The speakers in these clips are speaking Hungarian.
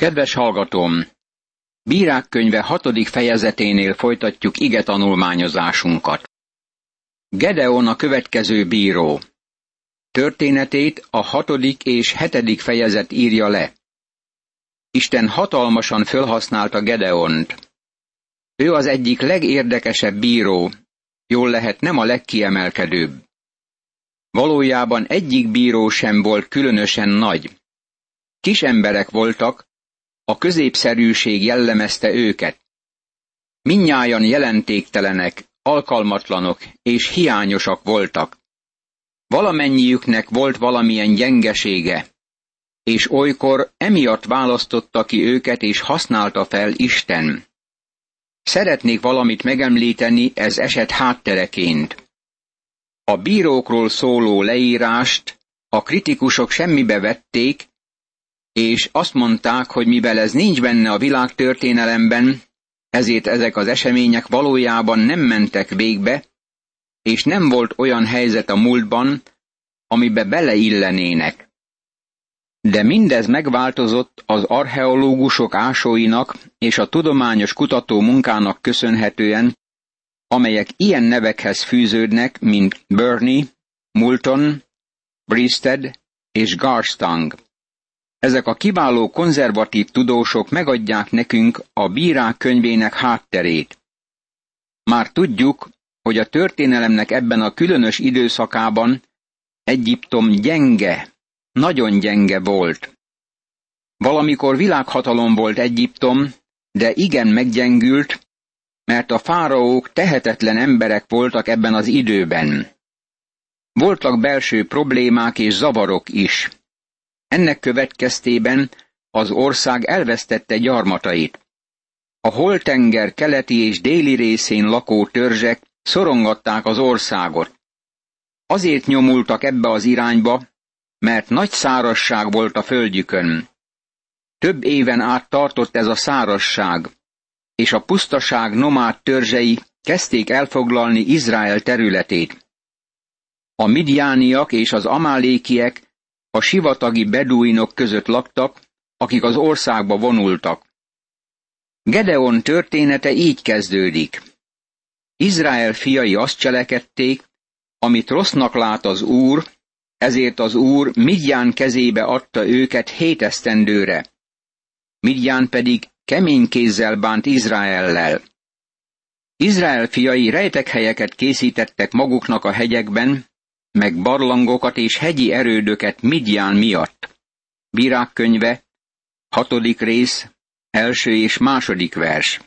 Kedves hallgatóm! Bírák könyve hatodik fejezeténél folytatjuk ige tanulmányozásunkat. Gedeon a következő bíró. Történetét a hatodik és hetedik fejezet írja le. Isten hatalmasan fölhasználta Gedeont. Ő az egyik legérdekesebb bíró, jól lehet nem a legkiemelkedőbb. Valójában egyik bíró sem volt különösen nagy. Kis emberek voltak, a középszerűség jellemezte őket. Minnyájan jelentéktelenek, alkalmatlanok és hiányosak voltak. Valamennyiüknek volt valamilyen gyengesége, és olykor emiatt választotta ki őket és használta fel Isten. Szeretnék valamit megemlíteni ez eset háttereként. A bírókról szóló leírást a kritikusok semmibe vették, és azt mondták, hogy mivel ez nincs benne a világtörténelemben, ezért ezek az események valójában nem mentek végbe, és nem volt olyan helyzet a múltban, amibe beleillenének. De mindez megváltozott az archeológusok ásóinak és a tudományos kutató munkának köszönhetően, amelyek ilyen nevekhez fűződnek, mint Burney, Moulton, Breasted és Garstang. Ezek a kiváló konzervatív tudósok megadják nekünk a bírák könyvének hátterét. Már tudjuk, hogy a történelemnek ebben a különös időszakában Egyiptom gyenge, nagyon gyenge volt. Valamikor világhatalom volt Egyiptom, de igen meggyengült, mert a fáraók tehetetlen emberek voltak ebben az időben. Voltak belső problémák és zavarok is. Ennek következtében az ország elvesztette gyarmatait. A holtenger keleti és déli részén lakó törzsek szorongatták az országot. Azért nyomultak ebbe az irányba, mert nagy szárasság volt a földjükön. Több éven át tartott ez a szárasság, és a pusztaság nomád törzsei kezdték elfoglalni Izrael területét. A midiániak és az amálékiek a sivatagi beduinok között laktak, akik az országba vonultak. Gedeon története így kezdődik. Izrael fiai azt cselekedték, amit rossznak lát az Úr, ezért az Úr Midján kezébe adta őket hét esztendőre. Midján pedig kemény kézzel bánt Izraellel. Izrael fiai rejtekhelyeket készítettek maguknak a hegyekben, meg barlangokat és hegyi erődöket Midján miatt. Bírák könyve, hatodik rész, első és második vers.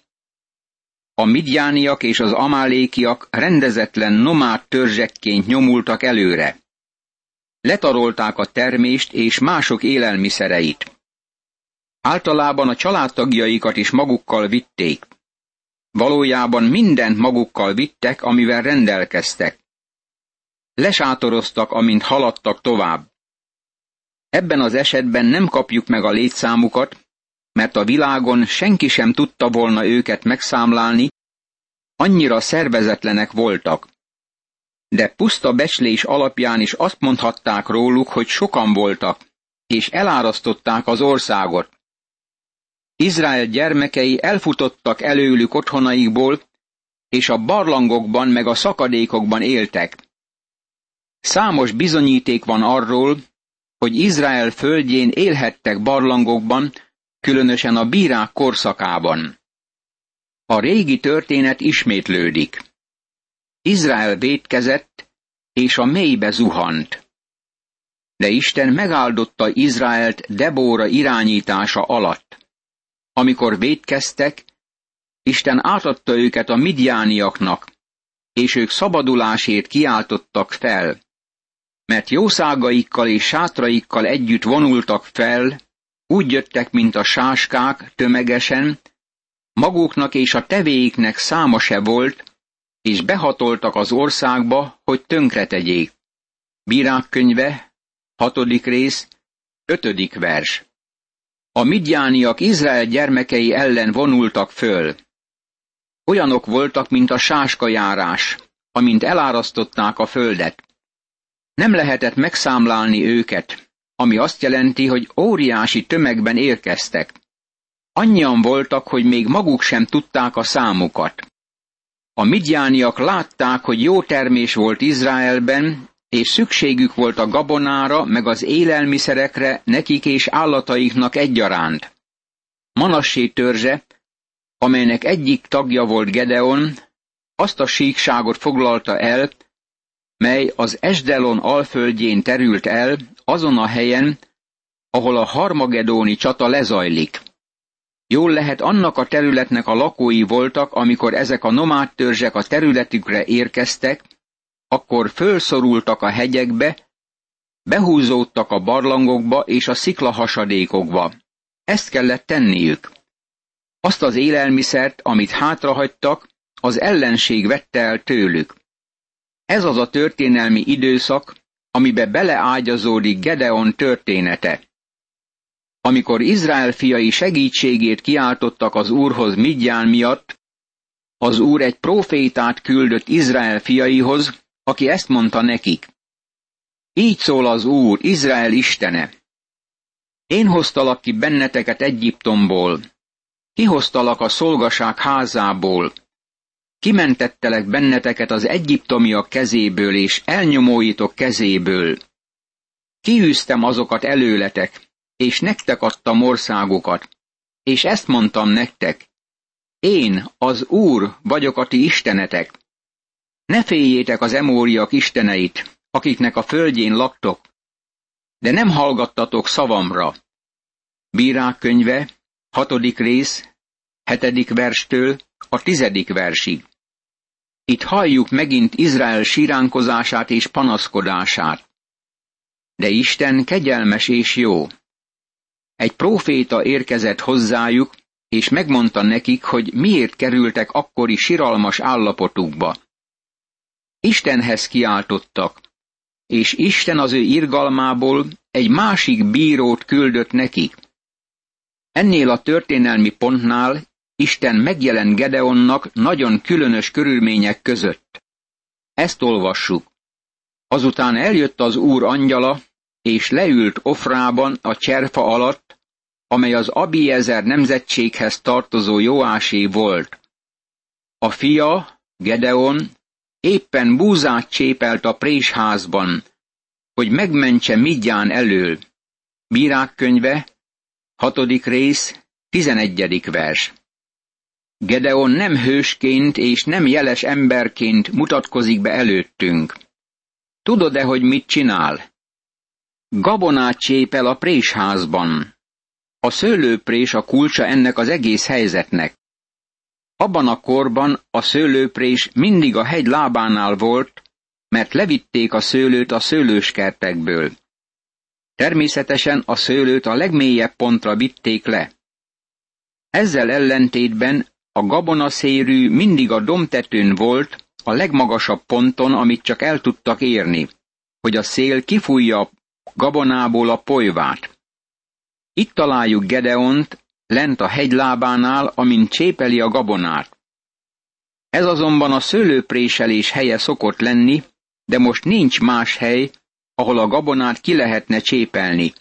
A midjániak és az amálékiak rendezetlen nomád törzsekként nyomultak előre. Letarolták a termést és mások élelmiszereit. Általában a családtagjaikat is magukkal vitték. Valójában mindent magukkal vittek, amivel rendelkeztek. Lesátoroztak, amint haladtak tovább. Ebben az esetben nem kapjuk meg a létszámukat, mert a világon senki sem tudta volna őket megszámlálni, annyira szervezetlenek voltak. De puszta becslés alapján is azt mondhatták róluk, hogy sokan voltak, és elárasztották az országot. Izrael gyermekei elfutottak előlük otthonaikból, és a barlangokban meg a szakadékokban éltek. Számos bizonyíték van arról, hogy Izrael földjén élhettek barlangokban, különösen a bírák korszakában. A régi történet ismétlődik. Izrael vétkezett, és a mélybe zuhant. De Isten megáldotta Izraelt Debóra irányítása alatt. Amikor vétkeztek, Isten átadta őket a midjániaknak, és ők szabadulásért kiáltottak fel, mert jószágaikkal és sátraikkal együtt vonultak fel, úgy jöttek, mint a sáskák tömegesen, maguknak és a tevéiknek száma se volt, és behatoltak az országba, hogy tönkretegyék. Bírák könyve, hatodik rész, ötödik vers. A midjániak Izrael gyermekei ellen vonultak föl. Olyanok voltak, mint a sáskajárás, amint elárasztották a földet. Nem lehetett megszámlálni őket, ami azt jelenti, hogy óriási tömegben érkeztek. Annyian voltak, hogy még maguk sem tudták a számukat. A midjániak látták, hogy jó termés volt Izraelben, és szükségük volt a gabonára, meg az élelmiszerekre nekik és állataiknak egyaránt. Manassé törzse, amelynek egyik tagja volt Gedeon, azt a síkságot foglalta el, mely az Esdelon alföldjén terült el, azon a helyen, ahol a harmagedóni csata lezajlik. Jól lehet annak a területnek a lakói voltak, amikor ezek a nomád törzsek a területükre érkeztek, akkor fölszorultak a hegyekbe, behúzódtak a barlangokba és a sziklahasadékokba. Ezt kellett tenniük. Azt az élelmiszert, amit hátrahagytak, az ellenség vette el tőlük. Ez az a történelmi időszak, amibe beleágyazódik Gedeon története. Amikor Izrael fiai segítségét kiáltottak az Úrhoz Midján miatt, az Úr egy profétát küldött Izrael fiaihoz, aki ezt mondta nekik. Így szól az Úr, Izrael istene. Én hoztalak ki benneteket Egyiptomból, kihoztalak a szolgaság házából, kimentettelek benneteket az egyiptomiak kezéből és elnyomóitok kezéből. Kiűztem azokat előletek, és nektek adtam országokat, és ezt mondtam nektek, én, az Úr vagyok a ti istenetek. Ne féljétek az emóriak isteneit, akiknek a földjén laktok, de nem hallgattatok szavamra. Bírák könyve, hatodik rész, hetedik verstől a tizedik versig. Itt halljuk megint Izrael síránkozását és panaszkodását. De Isten kegyelmes és jó. Egy próféta érkezett hozzájuk, és megmondta nekik, hogy miért kerültek akkori siralmas állapotukba. Istenhez kiáltottak, és Isten az ő irgalmából egy másik bírót küldött nekik. Ennél a történelmi pontnál Isten megjelent Gedeonnak nagyon különös körülmények között. Ezt olvassuk. Azután eljött az úr angyala, és leült Ofrában a cserfa alatt, amely az Abiezer nemzetséghez tartozó Joásé volt. A fia, Gedeon, éppen búzát csépelt a présházban, hogy megmentse Midján elől. Bírák könyve, hatodik rész, tizenegyedik vers. Gedeon nem hősként és nem jeles emberként mutatkozik be előttünk. Tudod-e, hogy mit csinál? Gabonát csépel a présházban. A szőlőprés a kulcsa ennek az egész helyzetnek. Abban a korban a szőlőprés mindig a hegy lábánál volt, mert levitték a szőlőt a szőlőskertekből. Természetesen a szőlőt a legmélyebb pontra vitték le. Ezzel ellentétben a gabonaszérű mindig a domtetőn volt, a legmagasabb ponton, amit csak el tudtak érni, hogy a szél kifújja gabonából a polyvát. Itt találjuk Gedeont, lent a hegylábánál, amint csépeli a gabonát. Ez azonban a szőlőpréselés helye szokott lenni, de most nincs más hely, ahol a gabonát ki lehetne csépelni.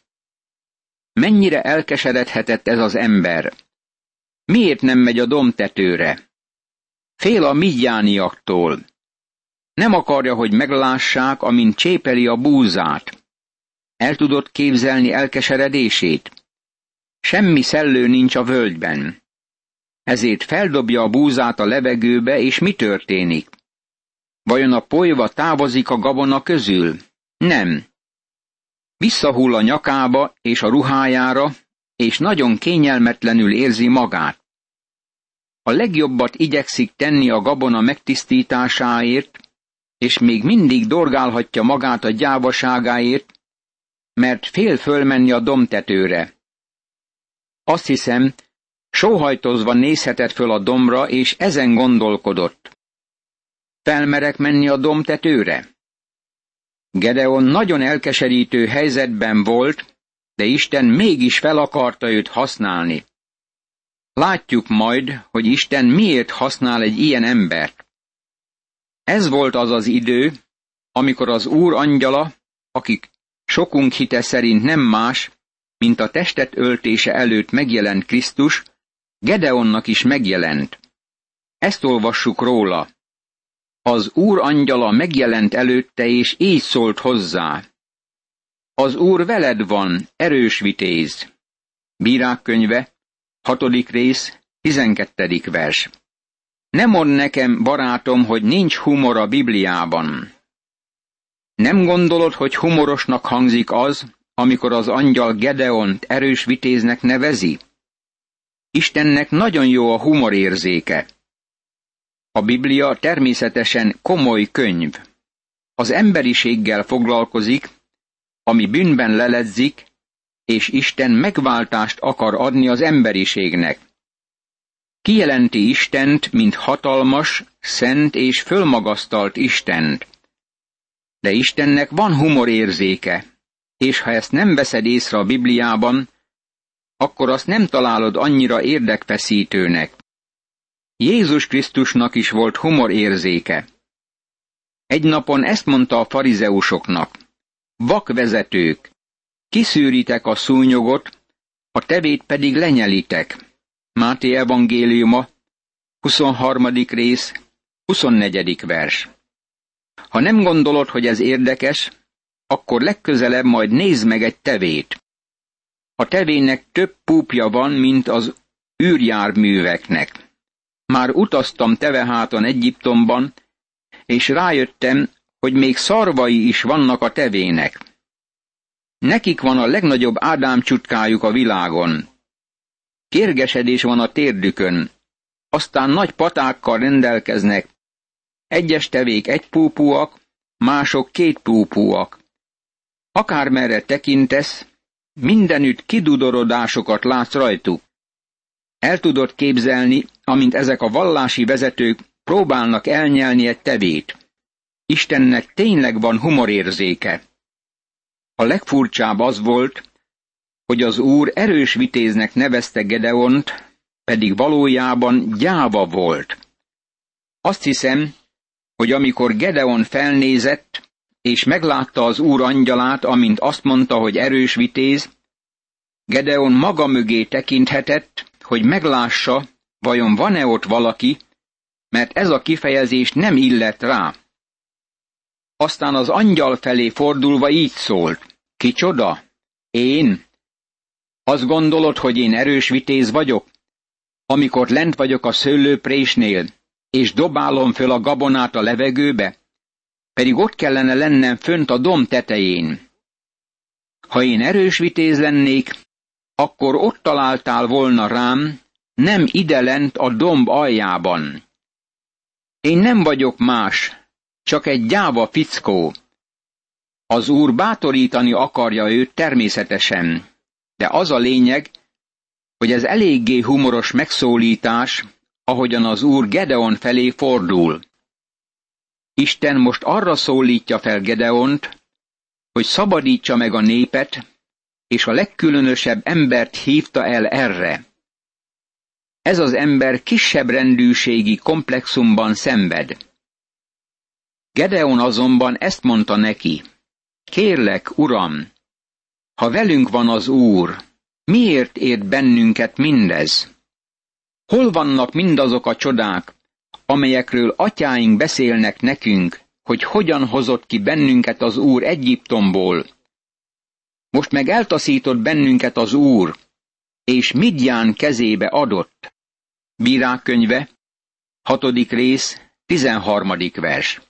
Mennyire elkeseredhetett ez az ember? Miért nem megy a domtetőre? Fél a midjániaktól. Nem akarja, hogy meglássák, amint csépeli a búzát. El tudott képzelni elkeseredését? Semmi szellő nincs a völgyben. Ezért feldobja a búzát a levegőbe, és mi történik? Vajon a polyva távozik a gabona közül? Nem. Visszahull a nyakába és a ruhájára, és nagyon kényelmetlenül érzi magát. A legjobbat igyekszik tenni a gabona megtisztításáért, és még mindig dorgálhatja magát a gyávaságáért, mert fél fölmenni a domtetőre. Azt hiszem, sóhajtozva nézhetett föl a domra, és ezen gondolkodott. Felmerek menni a domtetőre? Gedeon nagyon elkeserítő helyzetben volt, de Isten mégis fel akarta őt használni. Látjuk majd, hogy Isten miért használ egy ilyen embert. Ez volt az az idő, amikor az Úr angyala, akik sokunk hite szerint nem más, mint a testet öltése előtt megjelent Krisztus, Gedeonnak is megjelent. Ezt olvassuk róla. Az úr angyala megjelent előtte, és így szólt hozzá. Az úr veled van, erős vitéz. Bírák könyve, hatodik rész, tizenkettedik vers. Nem mond nekem, barátom, hogy nincs humor a Bibliában. Nem gondolod, hogy humorosnak hangzik az, amikor az angyal Gedeont erős vitéznek nevezi? Istennek nagyon jó a humorérzéke. A Biblia természetesen komoly könyv. Az emberiséggel foglalkozik, ami bűnben leledzik, és Isten megváltást akar adni az emberiségnek. Kijelenti Istent, mint hatalmas, szent és fölmagasztalt Istent. De Istennek van humorérzéke, és ha ezt nem veszed észre a Bibliában, akkor azt nem találod annyira érdekfeszítőnek. Jézus Krisztusnak is volt humorérzéke. Egy napon ezt mondta a farizeusoknak. Vakvezetők, kiszűritek a szúnyogot, a tevét pedig lenyelitek. Máté evangéliuma, 23. rész, 24. vers. Ha nem gondolod, hogy ez érdekes, akkor legközelebb majd nézd meg egy tevét. A tevének több púpja van, mint az űrjárműveknek. Már utaztam teveháton Egyiptomban, és rájöttem, hogy még szarvai is vannak a tevének. Nekik van a legnagyobb ádámcsutkájuk a világon. Kérgesedés van a térdükön, aztán nagy patákkal rendelkeznek. Egyes tevék egy púpúak, mások két púpúak. Akármerre tekintesz, mindenütt kidudorodásokat látsz rajtuk. El tudod képzelni, amint ezek a vallási vezetők próbálnak elnyelni egy tevét. Istennek tényleg van humorérzéke. A legfurcsább az volt, hogy az úr erős vitéznek nevezte Gedeont, pedig valójában gyáva volt. Azt hiszem, hogy amikor Gedeon felnézett, és meglátta az úr angyalát, amint azt mondta, hogy erős vitéz, Gedeon maga mögé tekinthetett, hogy meglássa, vajon van-e ott valaki, mert ez a kifejezés nem illet rá. Aztán az angyal felé fordulva így szólt. Kicsoda? Én? Azt gondolod, hogy én erős vitéz vagyok? Amikor lent vagyok a szőlőprésnél, és dobálom föl a gabonát a levegőbe, pedig ott kellene lennem fönt a dom tetején. Ha én erős vitéz lennék, akkor ott találtál volna rám, nem ide lent a domb aljában. Én nem vagyok más, csak egy gyáva fickó. Az úr bátorítani akarja őt természetesen, de az a lényeg, hogy ez eléggé humoros megszólítás, ahogyan az úr Gedeon felé fordul. Isten most arra szólítja fel Gedeont, hogy szabadítsa meg a népet, és a legkülönösebb embert hívta el erre. Ez az ember kisebb rendűségi komplexumban szenved. Gedeon azonban ezt mondta neki. Kérlek, uram, ha velünk van az Úr, miért ért bennünket mindez? Hol vannak mindazok a csodák, amelyekről atyáink beszélnek nekünk, hogy hogyan hozott ki bennünket az Úr Egyiptomból? Most meg eltaszított bennünket az Úr, és Midján kezébe adott. Bírák könyve, hatodik rész, tizenharmadik vers.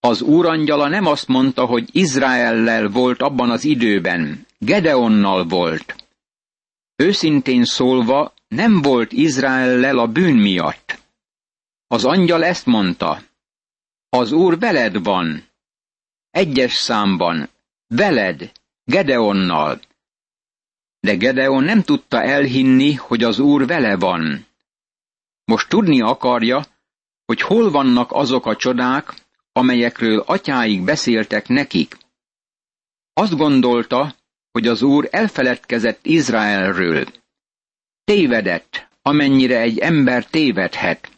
Az úrangyala nem azt mondta, hogy Izraellel volt abban az időben, Gedeonnal volt. Őszintén szólva, nem volt Izraellel a bűn miatt. Az angyal ezt mondta, az úr veled van, egyes számban, veled, Gedeonnal. De Gedeon nem tudta elhinni, hogy az úr vele van. Most tudni akarja, hogy hol vannak azok a csodák, amelyekről atyáik beszéltek nekik. Azt gondolta, hogy az úr elfeledkezett Izraelről. Tévedett, amennyire egy ember tévedhet.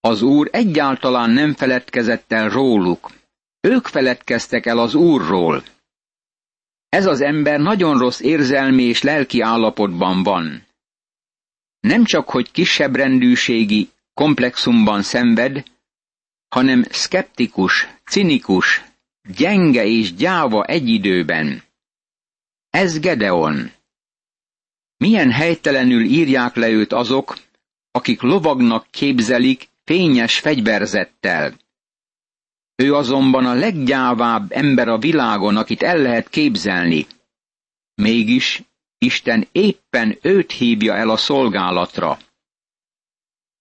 Az úr egyáltalán nem feledkezett el róluk. Ők feledkeztek el az úrról. Ez az ember nagyon rossz érzelmi és lelki állapotban van. nem csak hogy kisebb rendűségi komplexumban szenved, hanem szkeptikus, cinikus, gyenge és gyáva egy időben. Ez Gedeon. Milyen helytelenül írják le őt azok, akik lovagnak képzelik fényes fegyverzettel. Ő azonban a leggyávább ember a világon, akit el lehet képzelni. Mégis Isten éppen őt hívja el a szolgálatra.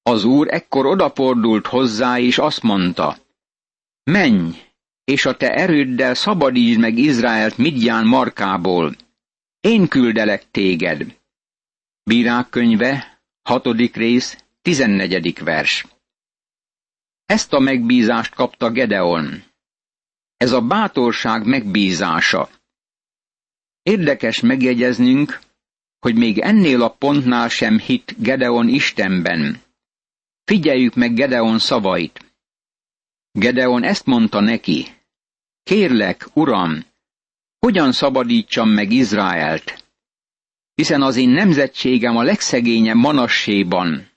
Az úr ekkor odafordult hozzá, és azt mondta, Menj, és a te erőddel szabadítsd meg Izraelt Midján markából. Én küldelek téged. Bírák könyve, hatodik rész, tizennegyedik vers. Ezt a megbízást kapta Gedeon. Ez a bátorság megbízása. Érdekes megjegyeznünk, hogy még ennél a pontnál sem hit Gedeon Istenben. Figyeljük meg Gedeon szavait. Gedeon ezt mondta neki. Kérlek, uram, hogyan szabadítsam meg Izraelt? Hiszen az én nemzetségem a legszegényebb Manasséban,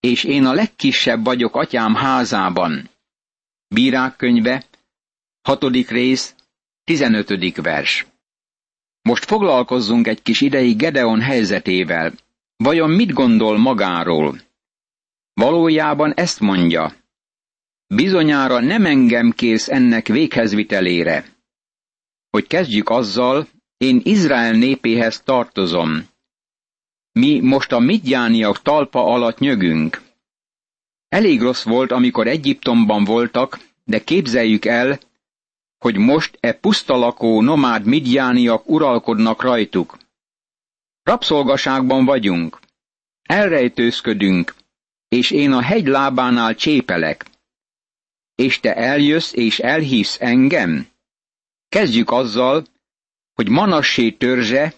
és én a legkisebb vagyok atyám házában. Bírák könyve, hatodik rész, tizenötödik vers. Most foglalkozzunk egy kis ideig Gedeon helyzetével. Vajon mit gondol magáról? Valójában ezt mondja. Bizonyára nem engem kész ennek véghezvitelére. Hogy kezdjük azzal, én Izrael népéhez tartozom. Mi most a midjániak talpa alatt nyögünk. Elég rossz volt, amikor Egyiptomban voltak, de képzeljük el, hogy most e pusztalakó nomád midjániak uralkodnak rajtuk. Rabszolgaságban vagyunk, elrejtőzködünk, és én a hegy lábánál csépelek. És te eljössz és elhívsz engem? Kezdjük azzal, hogy Manassé törzse,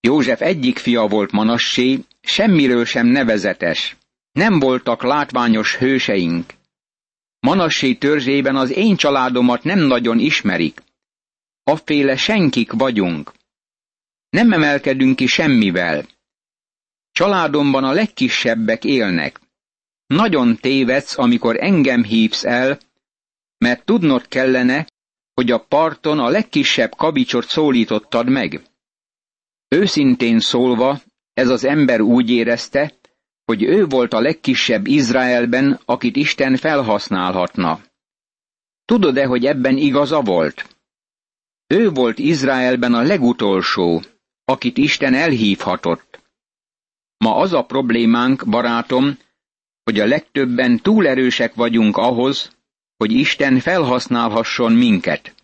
József egyik fia volt Manassé, semmiről sem nevezetes. Nem voltak látványos hőseink. Manassé törzsében az én családomat nem nagyon ismerik. Afféle senkik vagyunk. Nem emelkedünk ki semmivel. Családomban a legkisebbek élnek. Nagyon tévedsz, amikor engem hívsz el, mert tudnod kellene, hogy a parton a legkisebb kabicsot szólítottad meg. Őszintén szólva, ez az ember úgy érezte, hogy ő volt a legkisebb Izraelben, akit Isten felhasználhatna. Tudod-e, hogy ebben igaza volt? Ő volt Izraelben a legutolsó, akit Isten elhívhatott. Ma az a problémánk, barátom, hogy a legtöbben túl erősek vagyunk ahhoz, hogy Isten felhasználhasson minket.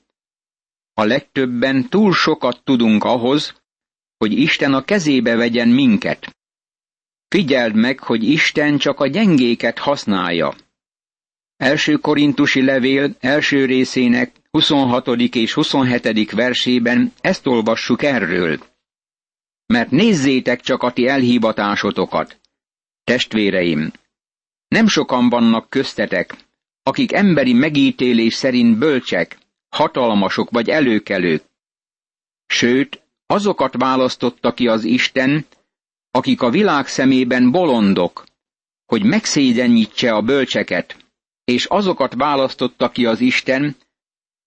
A legtöbben túl sokat tudunk ahhoz, hogy Isten a kezébe vegyen minket. Figyeld meg, hogy Isten csak a gyengéket használja. Első korintusi levél első részének 26. és 27. versében ezt olvassuk erről. Mert nézzétek csak a ti elhívatásotokat. Testvéreim, nem sokan vannak köztetek, akik emberi megítélés szerint bölcsek, hatalmasok vagy előkelők. Sőt, azokat választotta ki az Isten, akik a világ szemében bolondok, hogy megszégyenítse a bölcseket, és azokat választotta ki az Isten,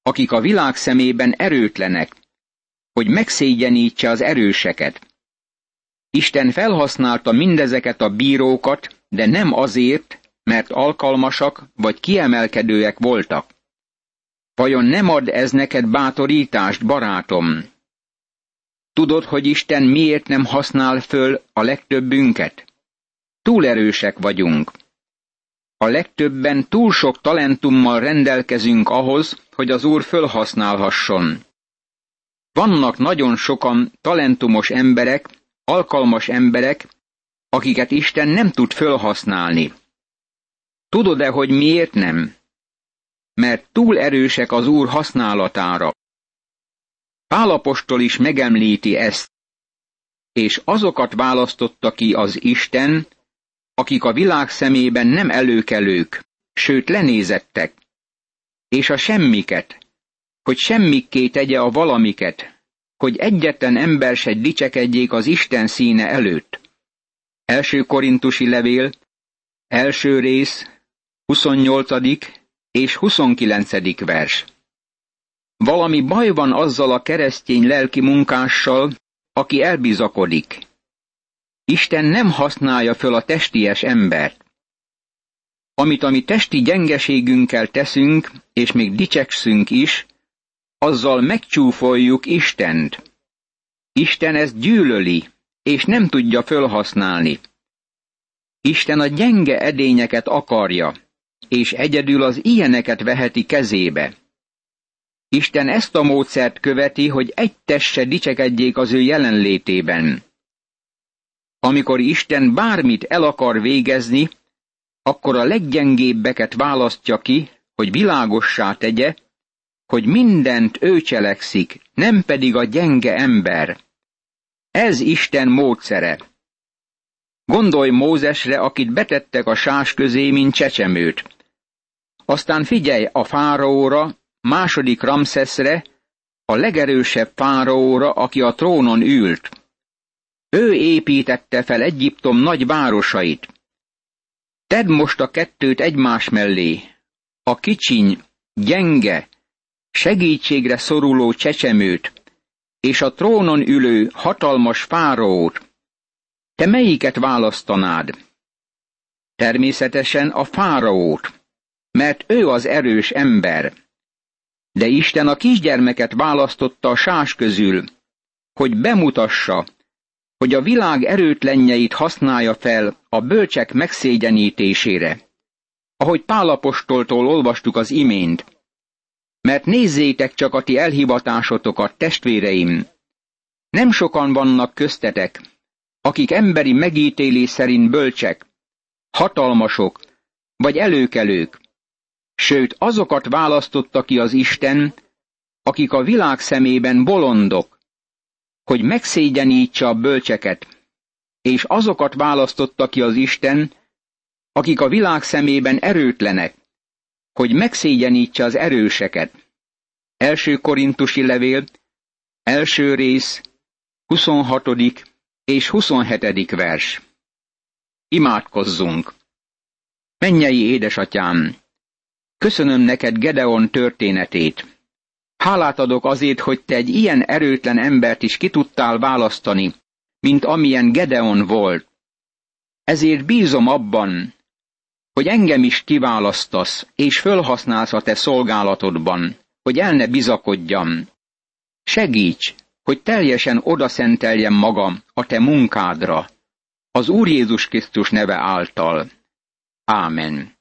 akik a világ szemében erőtlenek, hogy megszégyenítse az erőseket. Isten felhasználta mindezeket a bírókat, de nem azért, mert alkalmasak vagy kiemelkedőek voltak. Vajon nem ad ez neked bátorítást, barátom? Tudod, hogy Isten miért nem használ föl a legtöbbünket? Túl erősek vagyunk. A legtöbben túl sok talentummal rendelkezünk ahhoz, hogy az Úr fölhasználhasson. Vannak nagyon sokan talentumos emberek, alkalmas emberek, akiket Isten nem tud fölhasználni. Tudod-e, hogy miért nem? Mert túl erősek az Úr használatára. Pálapostól is megemlíti ezt, és azokat választotta ki az Isten, akik a világ szemében nem előkelők, sőt lenézettek, és a semmiket, hogy semmikké tegye a valamiket, hogy egyetlen ember se dicsekedjék az Isten színe előtt. Első korintusi levél, első rész, 28. és 29. vers. Valami baj van azzal a keresztény lelki munkással, aki elbizakodik. Isten nem használja föl a testies embert. Amit a mi testi gyengeségünkkel teszünk, és még dicsekszünk is, azzal megcsúfoljuk Istent. Isten ezt gyűlöli, és nem tudja fölhasználni. Isten a gyenge edényeket akarja, és egyedül az ilyeneket veheti kezébe. Isten ezt a módszert követi, hogy egy tesse dicsekedjék az ő jelenlétében. Amikor Isten bármit el akar végezni, akkor a leggyengébbeket választja ki, hogy világossá tegye, hogy mindent ő cselekszik, nem pedig a gyenge ember. Ez Isten módszere. Gondolj Mózesre, akit betettek a sás közé, mint csecsemőt. Aztán figyelj a fáraóra, második Ramszeszre, a legerősebb fáraóra, aki a trónon ült. Ő építette fel Egyiptom nagy városait. Tedd most a kettőt egymás mellé. A kicsiny, gyenge, segítségre szoruló csecsemőt, és a trónon ülő hatalmas fáraót. Te melyiket választanád? Természetesen a fáraót, mert ő az erős ember. De Isten a kisgyermeket választotta a sás közül, hogy bemutassa, hogy a világ erőtlenjeit használja fel a bölcsek megszégyenítésére. Ahogy Pálapostoltól olvastuk az imént. Mert nézzétek csak a ti elhivatásotokat, testvéreim! Nem sokan vannak köztetek, akik emberi megítélés szerint bölcsek, hatalmasok vagy előkelők. Sőt, azokat választotta ki az Isten, akik a világ szemében bolondok, hogy megszégyenítse a bölcseket, és azokat választotta ki az Isten, akik a világ szemében erőtlenek, hogy megszégyenítse az erőseket. Első korintusi levél, első rész, 26. és 27. vers. Imádkozzunk! Mennyei édesatyám! Köszönöm neked Gedeon történetét. Hálát adok azért, hogy te egy ilyen erőtlen embert is ki tudtál választani, mint amilyen Gedeon volt. Ezért bízom abban, hogy engem is kiválasztasz, és fölhasználsz a te szolgálatodban, hogy el ne bizakodjam. Segíts, hogy teljesen odaszenteljem magam a te munkádra, az Úr Jézus Krisztus neve által. Ámen.